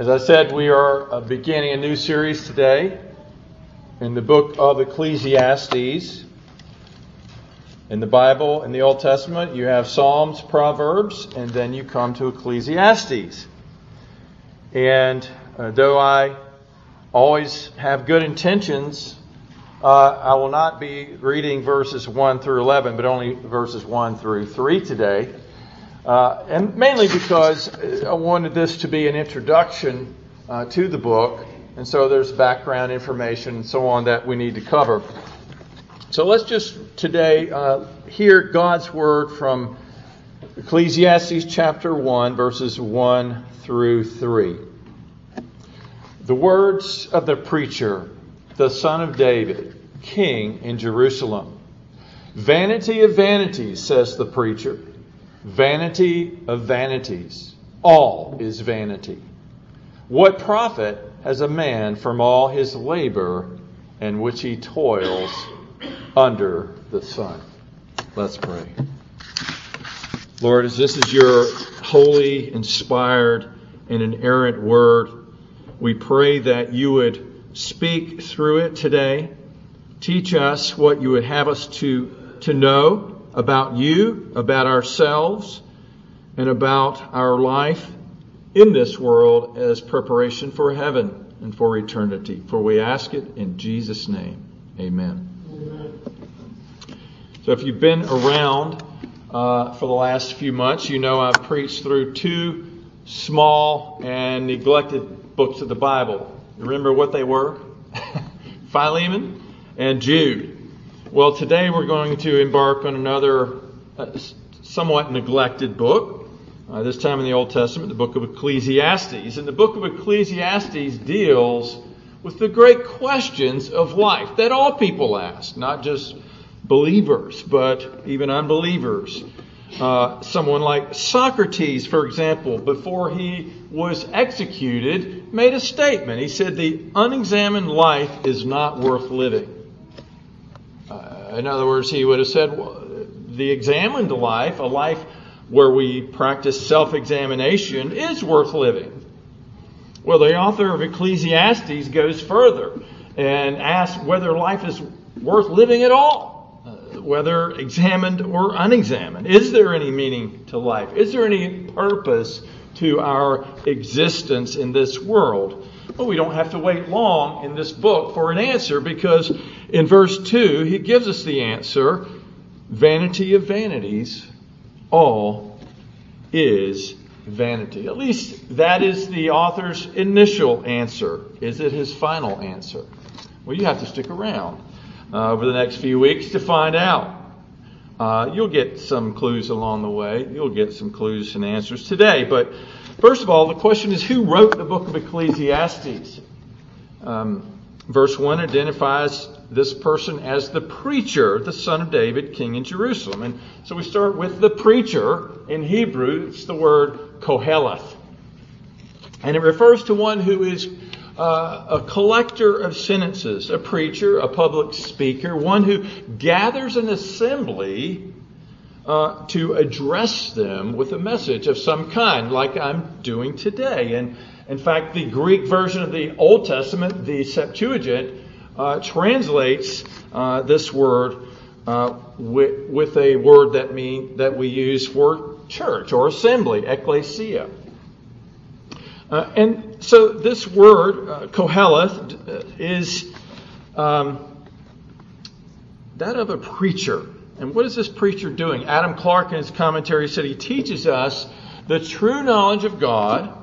As I said, we are uh, beginning a new series today in the book of Ecclesiastes. In the Bible, in the Old Testament, you have Psalms, Proverbs, and then you come to Ecclesiastes. And uh, though I always have good intentions, uh, I will not be reading verses 1 through 11, but only verses 1 through 3 today. Uh, and mainly because I wanted this to be an introduction uh, to the book, and so there's background information and so on that we need to cover. So let's just today uh, hear God's word from Ecclesiastes chapter 1, verses 1 through 3. The words of the preacher, the son of David, king in Jerusalem. Vanity of vanities, says the preacher. Vanity of vanities. All is vanity. What profit has a man from all his labor in which he toils under the sun? Let's pray. Lord, as this is your holy, inspired, and inerrant word, we pray that you would speak through it today. Teach us what you would have us to, to know about you, about ourselves, and about our life in this world as preparation for heaven and for eternity. For we ask it in Jesus' name. Amen. Amen. So if you've been around uh, for the last few months, you know I've preached through two small and neglected books of the Bible. Remember what they were? Philemon and Jude. Well, today we're going to embark on another uh, somewhat neglected book, uh, this time in the Old Testament, the book of Ecclesiastes. And the book of Ecclesiastes deals with the great questions of life that all people ask, not just believers, but even unbelievers. Uh, someone like Socrates, for example, before he was executed, made a statement. He said, The unexamined life is not worth living. In other words, he would have said the examined life, a life where we practice self examination, is worth living. Well, the author of Ecclesiastes goes further and asks whether life is worth living at all, whether examined or unexamined. Is there any meaning to life? Is there any purpose to our existence in this world? Well, we don't have to wait long in this book for an answer because in verse 2, he gives us the answer vanity of vanities, all is vanity. At least that is the author's initial answer. Is it his final answer? Well, you have to stick around uh, over the next few weeks to find out. Uh, you'll get some clues along the way. You'll get some clues and answers today. But first of all, the question is who wrote the book of Ecclesiastes? Um, verse 1 identifies this person as the preacher, the son of David, king in Jerusalem. And so we start with the preacher. In Hebrew, it's the word koheleth. And it refers to one who is uh, a collector of sentences, a preacher, a public speaker, one who gathers an assembly uh, to address them with a message of some kind, like I'm doing today. And in fact, the Greek version of the Old Testament, the Septuagint, uh, translates uh, this word uh, with, with, a word that mean that we use for church or assembly, ecclesia. Uh, and so this word, uh, koheleth, uh, is um, that of a preacher. And what is this preacher doing? Adam Clarke, in his commentary said he teaches us the true knowledge of God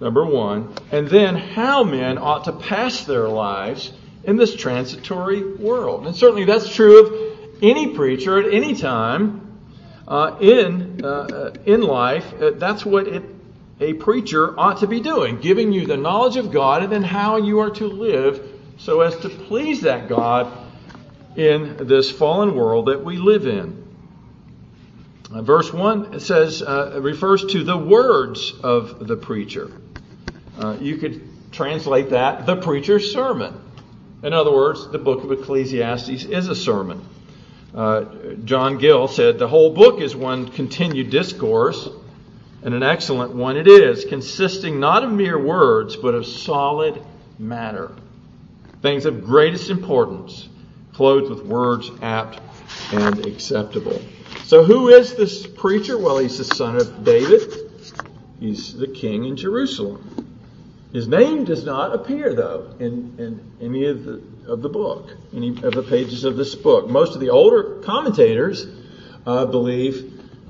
number one, and then how men ought to pass their lives in this transitory world. And certainly that's true of any preacher at any time uh, in, uh, in life. Uh, that's what it, a preacher ought to be doing, giving you the knowledge of God and then how you are to live so as to please that God in this fallen world that we live in. Uh, verse 1 says, uh, refers to the words of the preacher. Uh, you could translate that the preacher's sermon. In other words, the book of Ecclesiastes is a sermon. Uh, John Gill said the whole book is one continued discourse, and an excellent one it is, consisting not of mere words, but of solid matter. Things of greatest importance, clothed with words apt and acceptable. So, who is this preacher? Well, he's the son of David. He's the king in Jerusalem. His name does not appear, though, in, in any of the, of the book, any of the pages of this book. Most of the older commentators uh, believe,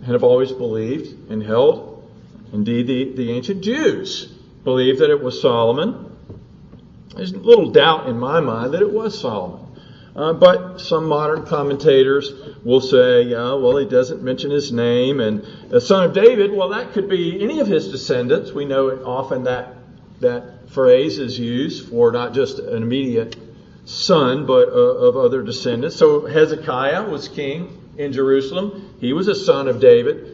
and have always believed and held, indeed, the, the ancient Jews believed that it was Solomon. There's little doubt in my mind that it was Solomon. Uh, but some modern commentators will say, well, he doesn't mention his name. And the son of David, well, that could be any of his descendants. We know often that that phrase is used for not just an immediate son, but uh, of other descendants. So Hezekiah was king in Jerusalem. He was a son of David.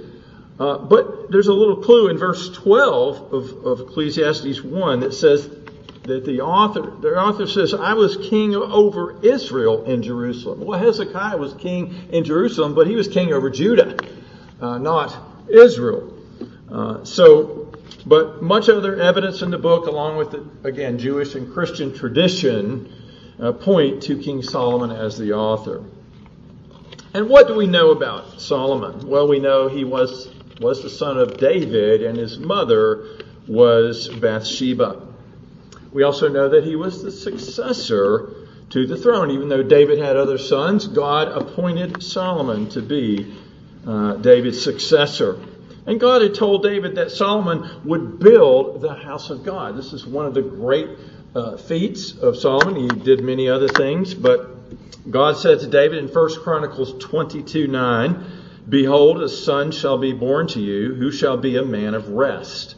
Uh, but there's a little clue in verse 12 of, of Ecclesiastes 1 that says that the author, the author says, I was king over Israel in Jerusalem. Well, Hezekiah was king in Jerusalem, but he was king over Judah, uh, not Israel. Uh, so, but much other evidence in the book, along with, the, again, Jewish and Christian tradition, uh, point to King Solomon as the author. And what do we know about Solomon? Well, we know he was, was the son of David, and his mother was Bathsheba. We also know that he was the successor to the throne. Even though David had other sons, God appointed Solomon to be uh, David's successor. And God had told David that Solomon would build the house of God. This is one of the great uh, feats of Solomon. He did many other things, but God said to David in 1 Chronicles 22 9, Behold, a son shall be born to you, who shall be a man of rest.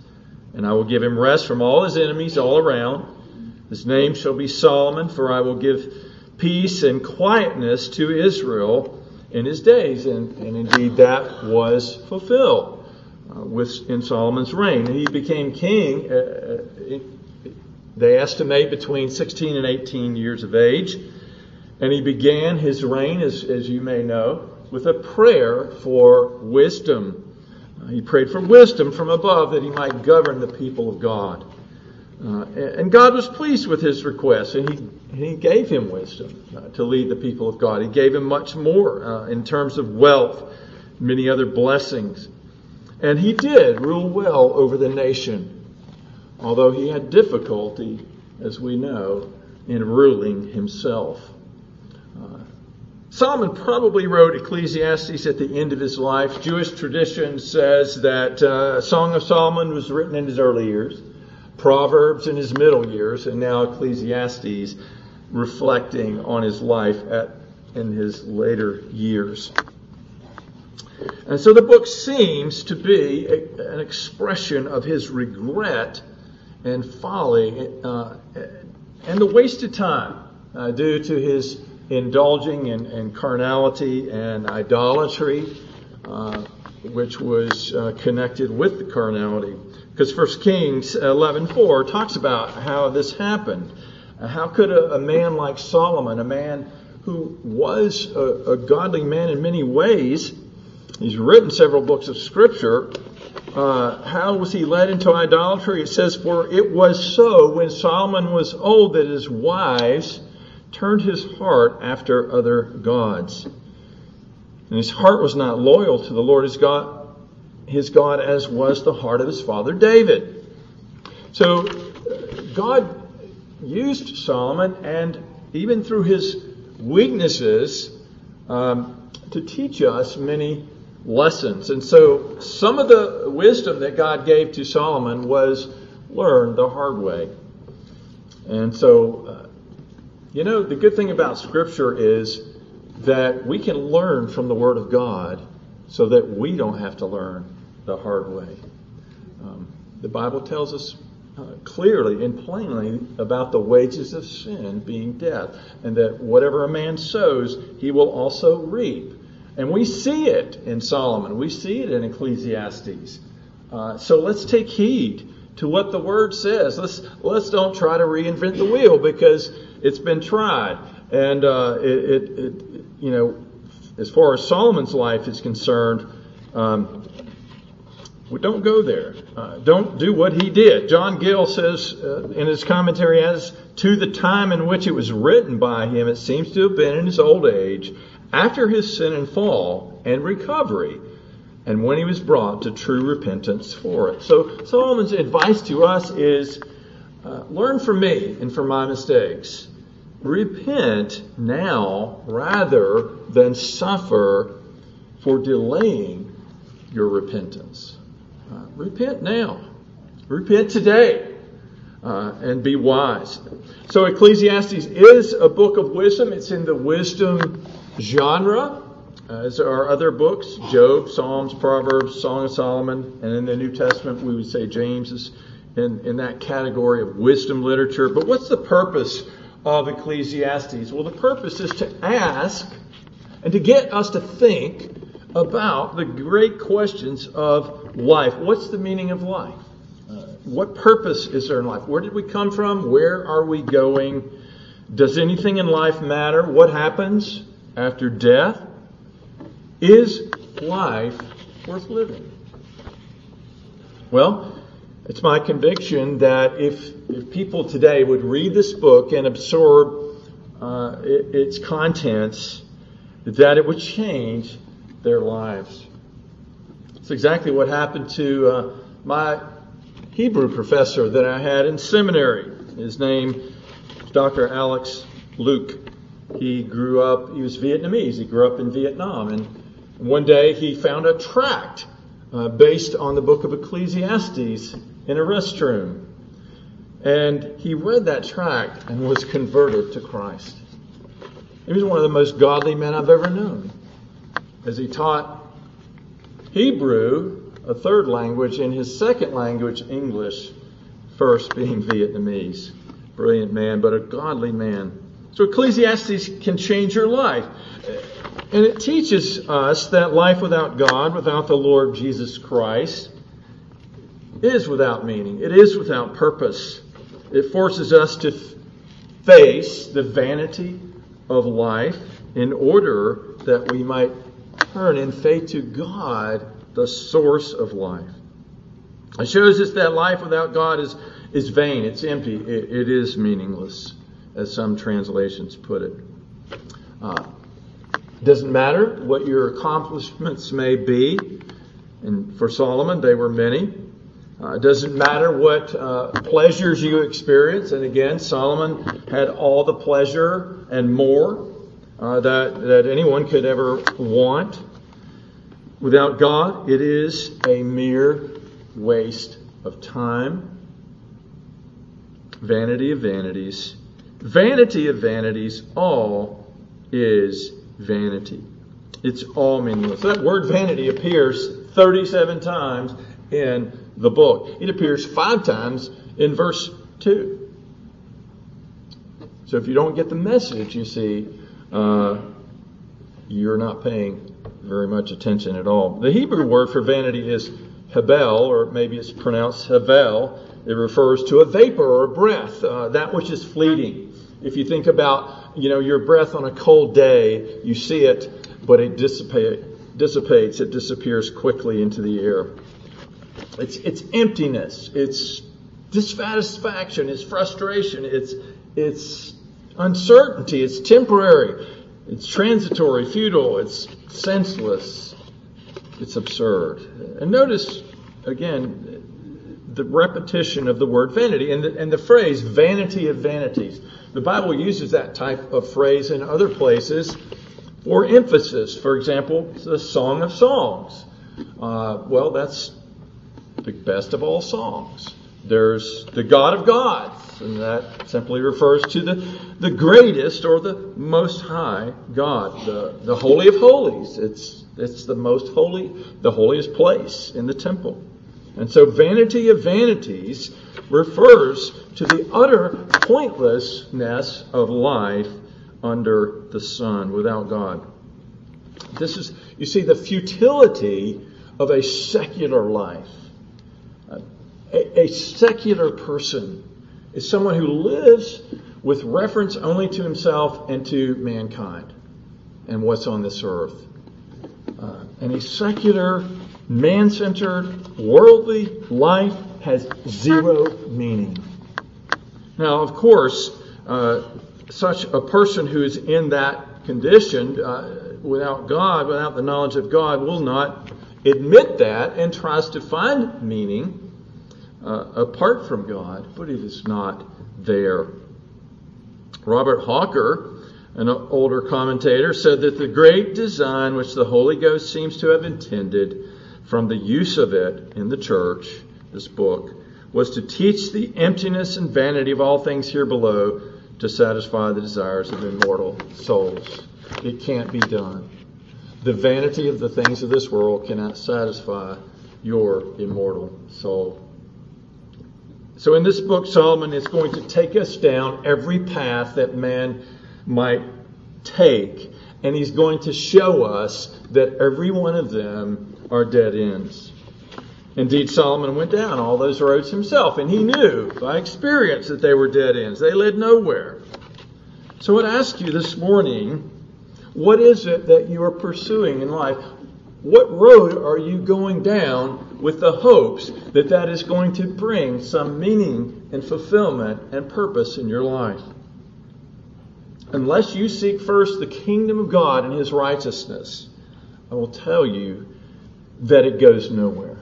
And I will give him rest from all his enemies all around. His name shall be Solomon, for I will give peace and quietness to Israel in his days. And, and indeed, that was fulfilled uh, with, in Solomon's reign. He became king, uh, uh they estimate, between 16 and 18 years of age. And he began his reign, as, as you may know, with a prayer for wisdom. Uh, he prayed for wisdom from above that he might govern the people of God. Uh, and God was pleased with his request, and he, he gave him wisdom uh, to lead the people of God. He gave him much more uh, in terms of wealth, many other blessings. And he did rule well over the nation, although he had difficulty, as we know, in ruling himself. Solomon probably wrote Ecclesiastes at the end of his life. Jewish tradition says that uh, Song of Solomon was written in his early years, Proverbs in his middle years, and now Ecclesiastes reflecting on his life at, in his later years. And so the book seems to be a, an expression of his regret and folly uh, and the wasted time uh, due to his indulging in, in carnality and idolatry, uh, which was uh, connected with the carnality. Because 1 Kings 11.4 talks about how this happened. How could a, a, man like Solomon, a man who was a, a, godly man in many ways, he's written several books of Scripture, uh, how was he led into idolatry? It says, For it was so when Solomon was old that his wives turned his heart after other gods. And his heart was not loyal to the Lord his God, his God as was the heart of his father David. So God used Solomon and even through his weaknesses um, to teach us many lessons. And so some of the wisdom that God gave to Solomon was learned the hard way. And so uh, you know, the good thing about Scripture is that we can learn from the Word of God so that we don't have to learn the hard way. Um, the Bible tells us uh, clearly and plainly about the wages of sin being death, and that whatever a man sows, he will also reap. And we see it in Solomon, we see it in Ecclesiastes. Uh, so let's take heed to what the Word says. Let's let's don't try to reinvent the wheel because it's been tried, and uh, it, it, it, you know, as far as Solomon's life is concerned, um, don't go there. Uh, don't do what he did. John Gill says uh, in his commentary, as to the time in which it was written by him, it seems to have been in his old age, after his sin and fall and recovery, and when he was brought to true repentance for it. So Solomon's advice to us is uh, learn from me and from my mistakes. Repent now rather than suffer for delaying your repentance. Uh, repent now. Repent today. Uh, and be wise. So Ecclesiastes is a book of wisdom. It's in the wisdom genre, as are other books Job, Psalms, Proverbs, Song of Solomon, and in the New Testament we would say James is in, in that category of wisdom literature. But what's the purpose of Ecclesiastes? Well, the purpose is to ask and to get us to think about the great questions of life. What's the meaning of life? Uh, what purpose is there in life? Where did we come from? Where are we going? Does anything in life matter? What happens after death? Is life worth living? Well, it's my conviction that if, if people today would read this book and absorb uh, it, its contents, that it would change their lives. It's exactly what happened to uh, my Hebrew professor that I had in seminary. His name is Dr. Alex Luc. He grew up, he was Vietnamese. He grew up in Vietnam. And one day he found a tract uh, based on the book of Ecclesiastes in a restroom. And he read that tract and was converted to Christ. He was one of the most godly men I've ever known as he taught Hebrew, a third language, in his second language, English, first being Vietnamese. Brilliant man, but a godly man. So Ecclesiastes can change your life. And it teaches us that life without God, without the Lord Jesus Christ, is without meaning. It is without purpose. It forces us to face the vanity of life in order that we might turn in faith to God, the source of life. It shows us that life without God is, is vain, it's empty, it, it is meaningless, as some translations put it. Uh, doesn't matter what your accomplishments may be, and for Solomon, they were many. Uh, it doesn't matter what uh, pleasures you experience, and again, Solomon had all the pleasure and more uh, that, that anyone could ever want. Without God, it is a mere waste of time. Vanity of vanities. Vanity of vanities, all is vanity. It's all meaningless. That word vanity appears 37 times in the book. It appears five times in verse 2. So if you don't get the message, you see, uh, you're not paying very much attention at all. The Hebrew word for vanity is hebel, or maybe it's pronounced hevel. It refers to a vapor or a breath, uh, that which is fleeting. If you think about, you know, your breath on a cold day, you see it, but it dissipate, dissipates, it disappears quickly into the air. It's, it's emptiness, it's dissatisfaction, it's frustration, it's, it's uncertainty. It's temporary. It's transitory, futile. It's senseless. It's absurd. And notice, again, the repetition of the word vanity and the, and the phrase vanity of vanities. The Bible uses that type of phrase in other places for emphasis. For example, the Song of Songs. Uh, well, that's the best of all songs. There's the God of gods, and that simply refers to the, the greatest or the most high God, the, the Holy of Holies. It's, it's the most holy, the holiest place in the temple. And so vanity of vanities refers to the utter pointlessness of life under the sun without God. This is, you see, the futility of a secular life a, a secular person is someone who lives with reference only to himself and to mankind and what's on this earth. Uh, and a secular man centered, worldly life has zero meaning. Now, of course, uh, such a person who is in that condition, uh, without God, without the knowledge of God, will not admit that and tries to find meaning uh, apart from God, but it is not there. Robert Hawker, an older commentator, said that the great design which the Holy Ghost seems to have intended from the use of it in the church, this book, was to teach the emptiness and vanity of all things here below to satisfy the desires of immortal souls. It can't be done. The vanity of the things of this world cannot satisfy your immortal soul. So in this book, Solomon is going to take us down every path that man might take, and he's going to show us that every one of them are dead ends. Indeed, Solomon went down all those roads himself, and he knew by experience that they were dead ends. They led nowhere. So I would ask you this morning, what is it that you are pursuing in life? What road are you going down with the hopes that that is going to bring some meaning and fulfillment and purpose in your life? Unless you seek first the kingdom of God and his righteousness, I will tell you that it goes nowhere.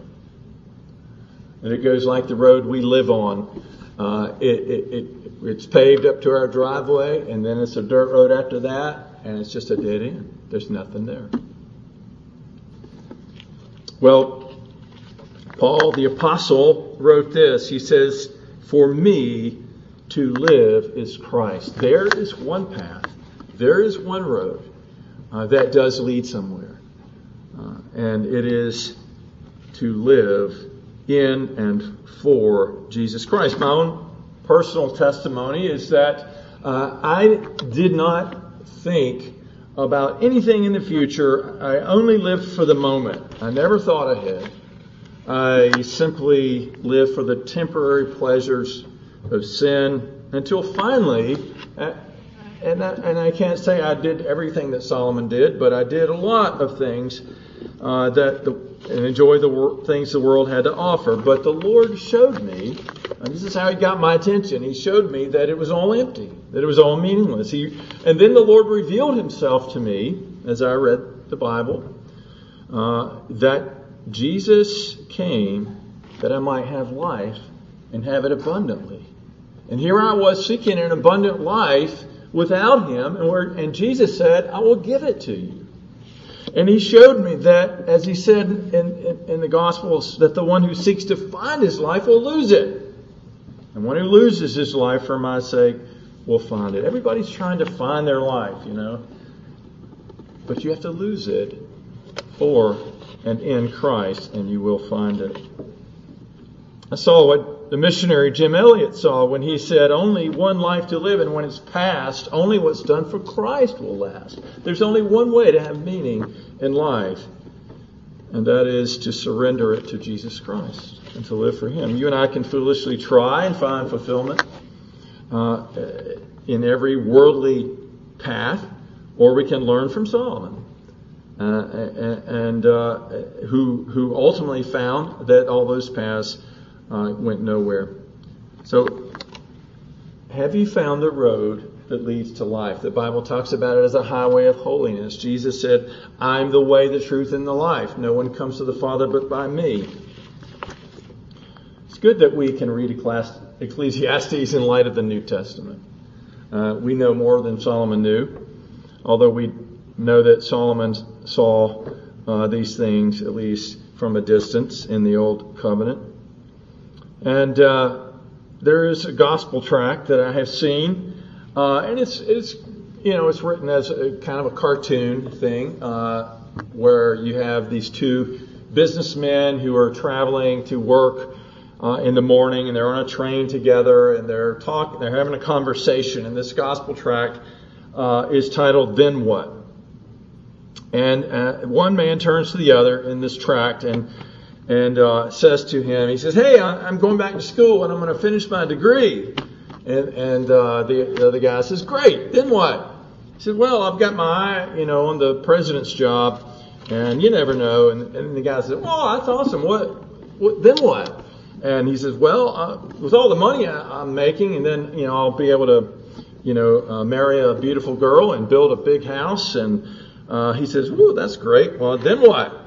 And it goes like the road we live on. Uh, it, it, it, it's paved up to our driveway, and then it's a dirt road after that, and it's just a dead end. There's nothing there. Well, Paul the Apostle wrote this. He says, For me to live is Christ. There is one path, there is one road uh, that does lead somewhere. Uh, and it is to live in and for Jesus Christ. My own personal testimony is that uh, I did not think about anything in the future. I only lived for the moment. I never thought ahead. I simply lived for the temporary pleasures of sin until finally, uh, and I, and I can't say I did everything that Solomon did, but I did a lot of things uh, that the, and enjoy the wor- things the world had to offer. But the Lord showed me, and this is how He got my attention. He showed me that it was all empty, that it was all meaningless. He, and then the Lord revealed Himself to me as I read the Bible, uh, that Jesus came that I might have life and have it abundantly. And here I was seeking an abundant life without Him, and, and Jesus said, "I will give it to you." And he showed me that, as he said in, in, the Gospels, that the one who seeks to find his life will lose it. And one who loses his life for my sake will find it. Everybody's trying to find their life, you know. But you have to lose it for and in Christ, and you will find it. I saw what the missionary Jim Elliot saw when he said, Only one life to live, and when it's past, only what's done for Christ will last. There's only one way to have meaning in life, and that is to surrender it to Jesus Christ and to live for Him. You and I can foolishly try and find fulfillment uh, in every worldly path, or we can learn from Solomon. Uh, and uh, who who ultimately found that all those paths uh, went nowhere. So, have you found the road that leads to life? The Bible talks about it as a highway of holiness. Jesus said, I'm the way, the truth, and the life. No one comes to the Father but by me. It's good that we can read Ecclesiastes in light of the New Testament. Uh, we know more than Solomon knew, although we know that Solomon saw uh, these things, at least from a distance, in the Old Covenant. And uh, there is a gospel tract that I have seen, uh, and it's it's you know it's written as a kind of a cartoon thing uh, where you have these two businessmen who are traveling to work uh, in the morning, and they're on a train together, and they're talking, they're having a conversation, and this gospel tract uh, is titled "Then What." And uh, one man turns to the other in this tract and and uh, says to him, he says, "Hey, I'm going back to school and I'm going to finish my degree." And, and uh, the, the other guy says, "Great. Then what?" He said, "Well, I've got my eye, you know, on the president's job, And you never know. And, and the guy said, "Oh, that's awesome. What? What? Then what?" And he says, "Well, uh, with all the money I, am making, and then you know I'll be able to, you know, uh, marry a beautiful girl and build a big house." And uh, he says, "Whoa, that's great. Well, then what?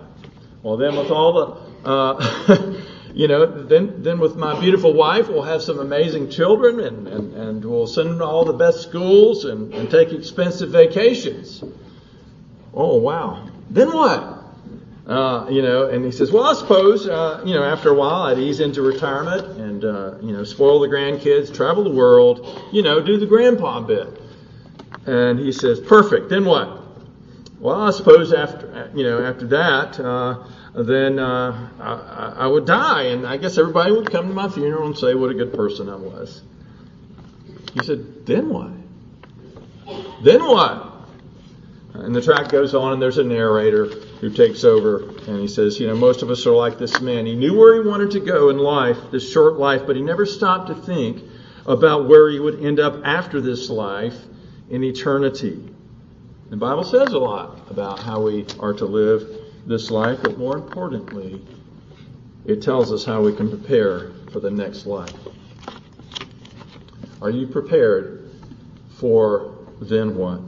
Well, then with all the uh, you know, then then with my beautiful wife, we'll have some amazing children, and and, and we'll send them to all the best schools and, and take expensive vacations. Oh wow! Then what? Uh, you know, and he says, well, I suppose, uh, you know, after a while, I'd ease into retirement and, uh, you know, spoil the grandkids, travel the world, you know, do the grandpa bit. And he says, perfect. Then what? Well, I suppose after, you know, after that, uh, then uh, I, I, would die, and I guess everybody would come to my funeral and say what a good person I was. He said, then what? Then what? And the track goes on, and there's a narrator who takes over, and he says, You know, most of us are like this man. He knew where he wanted to go in life, this short life, but he never stopped to think about where he would end up after this life in eternity. The Bible says a lot about how we are to live this life, but more importantly, it tells us how we can prepare for the next life. Are you prepared for then what?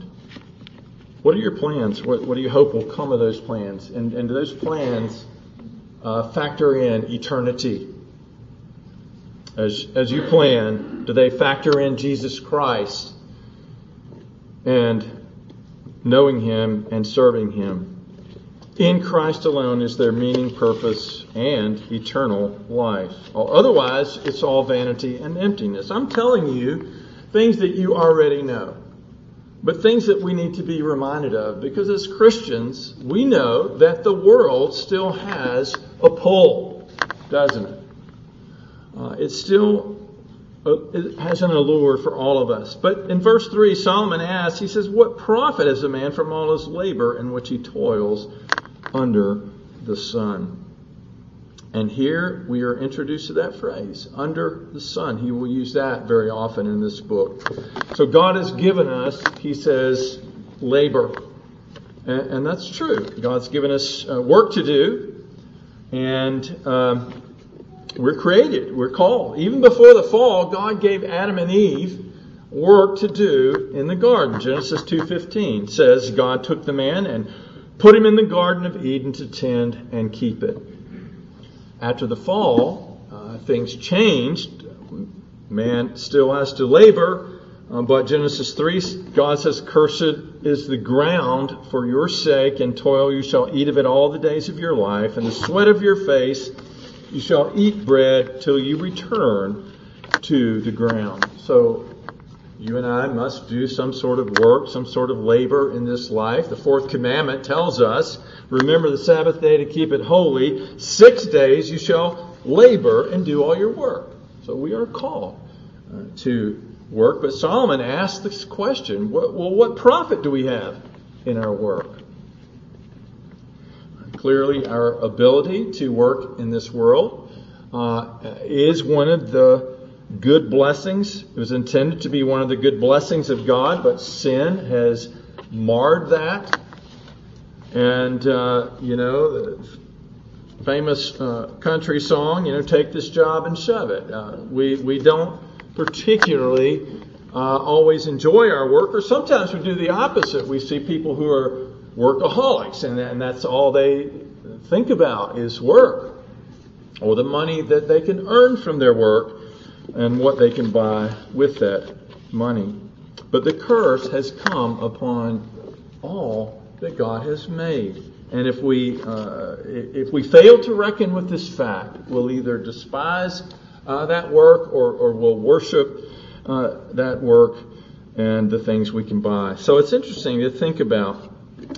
What are your plans? What, what do you hope will come of those plans? And, and do those plans uh, factor in eternity? As, as you plan, do they factor in Jesus Christ and knowing Him and serving Him? In Christ alone is there meaning, purpose, and eternal life. Otherwise, it's all vanity and emptiness. I'm telling you things that you already know, but things that we need to be reminded of because as Christians, we know that the world still has a pull, doesn't it? Uh, it still uh, it has an allure for all of us. But in verse 3, Solomon asks, he says, What profit is a man from all his labor in which he toils under the sun. And here we are introduced to that phrase, under the sun. He will use that very often in this book. So God has given us, he says, labor. And, and that's true. God's given us uh, work to do. And um, we're created, we're called. Even before the fall, God gave Adam and Eve work to do in the garden. Genesis 2:15 says God took the man and put him in the Garden of Eden to tend and keep it. After the fall, uh, things changed. Man still has to labor, uh, but Genesis 3, God says, Cursed is the ground for your sake, and toil you shall eat of it all the days of your life, and the sweat of your face you shall eat bread till you return to the ground. So you and I must do some sort of work, some sort of labor in this life. The fourth commandment tells us, remember the Sabbath day to keep it holy. Six days you shall labor and do all your work. So we are called uh, to work. But Solomon asked this question, well, what profit do we have in our work? Clearly, our ability to work in this world uh, is one of the good blessings. It was intended to be one of the good blessings of God, but sin has marred that. And, uh, you know, the famous uh, country song, you know, take this job and shove it. Uh, we, we don't particularly uh, always enjoy our work, or sometimes we do the opposite. We see people who are workaholics, and, and that's all they think about is work or the money that they can earn from their work and what they can buy with that money. But the curse has come upon all that God has made. And if we, uh, if we fail to reckon with this fact, we'll either despise uh, that work or, or we'll worship uh, that work and the things we can buy. So it's interesting to think about.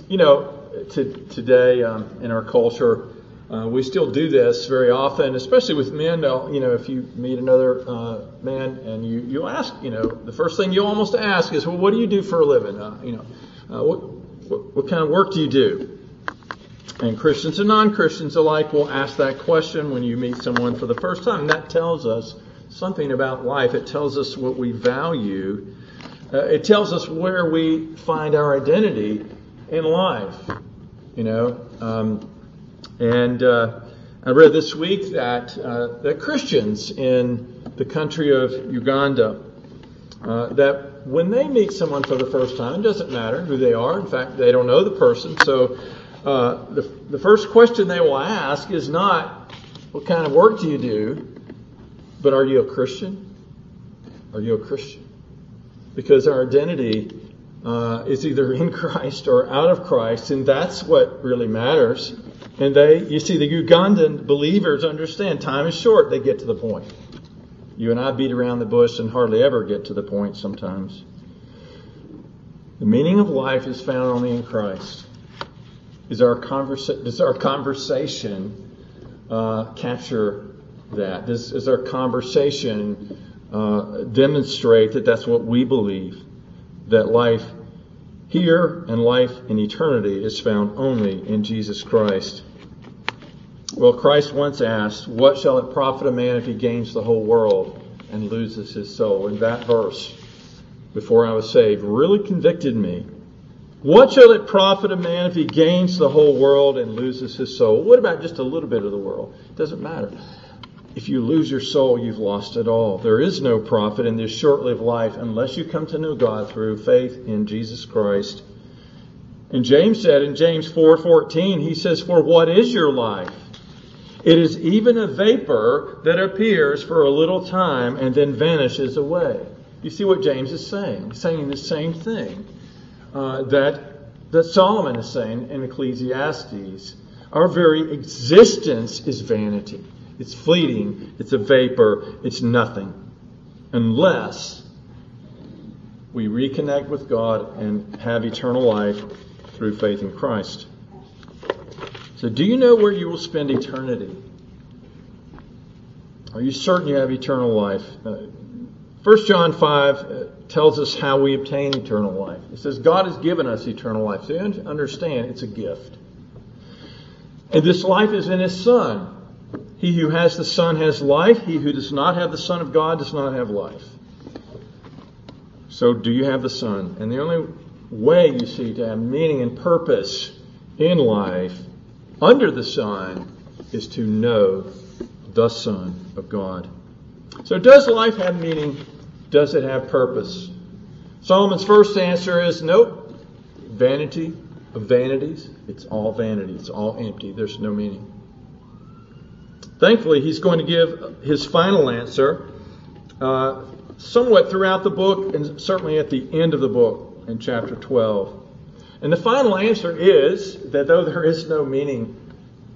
You know, to, today um, in our culture, uh, we still do this very often, especially with men. You know, if you meet another uh, man and you, you ask, you know, the first thing you almost ask is, well, what do you do for a living? Uh, you know, uh, what, what, what kind of work do you do? And Christians and non-Christians alike will ask that question when you meet someone for the first time. That tells us something about life. It tells us what we value. Uh, it tells us where we find our identity in life. You know, um, and uh, I read this week that uh, that Christians in the country of Uganda uh, that when they meet someone for the first time, it doesn't matter who they are. In fact, they don't know the person. So uh, the the first question they will ask is not what kind of work do you do, but are you a Christian? Are you a Christian? Because our identity uh, is either in Christ or out of Christ, and that's what really matters. And they, you see, the Ugandan believers understand time is short. They get to the point. You and I beat around the bush and hardly ever get to the point sometimes. The meaning of life is found only in Christ. Is our conversa- does our conversation uh, capture that? Does, does our conversation uh, demonstrate that that's what we believe? That life here and life in eternity is found only in Jesus Christ. Well, Christ once asked, What shall it profit a man if he gains the whole world and loses his soul? And that verse, before I was saved, really convicted me. What shall it profit a man if he gains the whole world and loses his soul? What about just a little bit of the world? It doesn't matter. If you lose your soul, you've lost it all. There is no profit in this short lived life unless you come to know God through faith in Jesus Christ. And James said in James 4:14, he says, "For what is your life? It is even a vapor that appears for a little time and then vanishes away." You see what James is saying? He's saying the same thing uh, that that Solomon is saying in Ecclesiastes. Our very existence is vanity. It's fleeting. It's a vapor. It's nothing. Unless we reconnect with God and have eternal life through faith in Christ. So, do you know where you will spend eternity? Are you certain you have eternal life? Uh, 1 John 5 uh, tells us how we obtain eternal life. It says, God has given us eternal life. So understand it's a gift. And this life is in His Son. He who has the Son has life. He who does not have the Son of God does not have life. So, do you have the Son? And the only way you see to have meaning and purpose in life under the Son is to know the Son of God. So, does life have meaning? Does it have purpose? Solomon's first answer is nope. Vanity of vanities. It's all vanity. It's all empty. There's no meaning. Thankfully, he's going to give his final answer uh, somewhat throughout the book and certainly at the end of the book in chapter 12. And the final answer is that though there is no meaning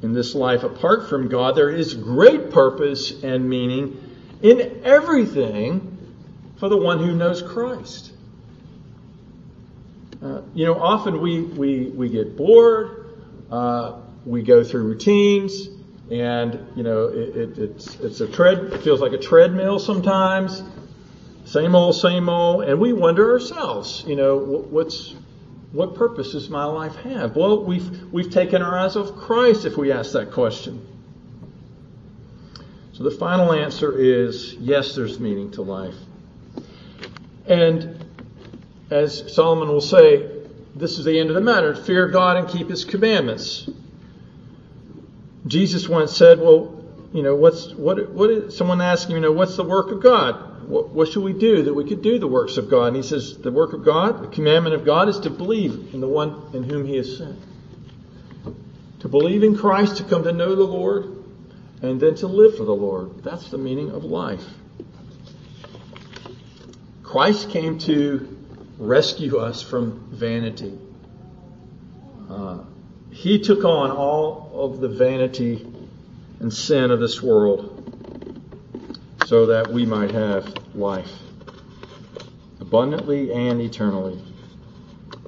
in this life apart from God, there is great purpose and meaning in everything for the one who knows Christ. Uh, you know, often we, we, we get bored, uh, we go through routines, and you know it, it, it's it's a tread. It feels like a treadmill sometimes. Same old, same old, and we wonder ourselves, you know, what's what purpose does my life have? Well, we've we've taken our eyes off Christ if we ask that question. So the final answer is yes, there's meaning to life. And as Solomon will say, this is the end of the matter. Fear God and keep his commandments. Jesus once said, well, you know, what's, what, what is, someone him, you know, what's the work of God? What, what should we do that we could do the works of God? And he says, the work of God, the commandment of God is to believe in the one in whom he has sent. To believe in Christ, to come to know the Lord, and then to live for the Lord. That's the meaning of life. Christ came to rescue us from vanity. He took on all of the vanity and sin of this world so that we might have life abundantly and eternally.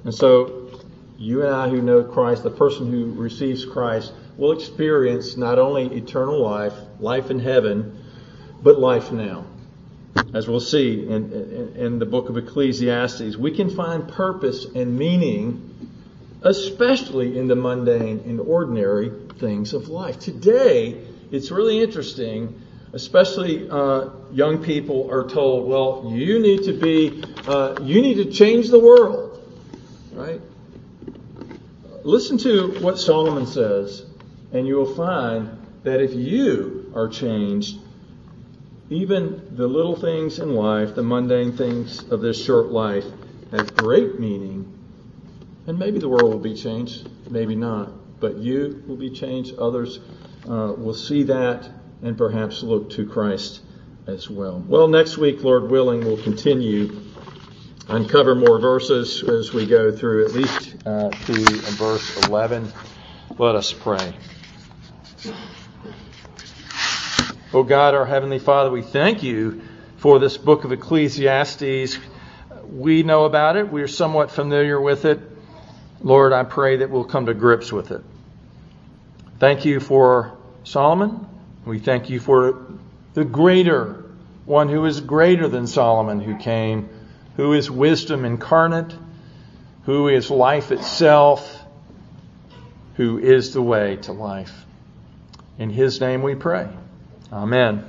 And so, you and I who know Christ, the person who receives Christ, will experience not only eternal life, life in heaven, but life now. As we'll see in, in, in the book of Ecclesiastes, we can find purpose and meaning especially in the mundane and ordinary things of life. Today, it's really interesting, especially uh, young people are told, well, you need to be, uh, you need to change the world, right? listen to what Solomon says, and you will find that if you are changed, even the little things in life, the mundane things of this short life, have great meaning. And maybe the world will be changed, maybe not. But you will be changed. Others uh, will see that and perhaps look to Christ as well. Well, next week, Lord willing, we'll continue uncover more verses as we go through at least uh, to verse 11. Let us pray. Oh God, our Heavenly Father, we thank you for this book of Ecclesiastes. We know about it. We're somewhat familiar with it. Lord, I pray that we'll come to grips with it. Thank you for Solomon. We thank you for the greater one who is greater than Solomon who came, who is wisdom incarnate, who is life itself, who is the way to life. In his name we pray. Amen.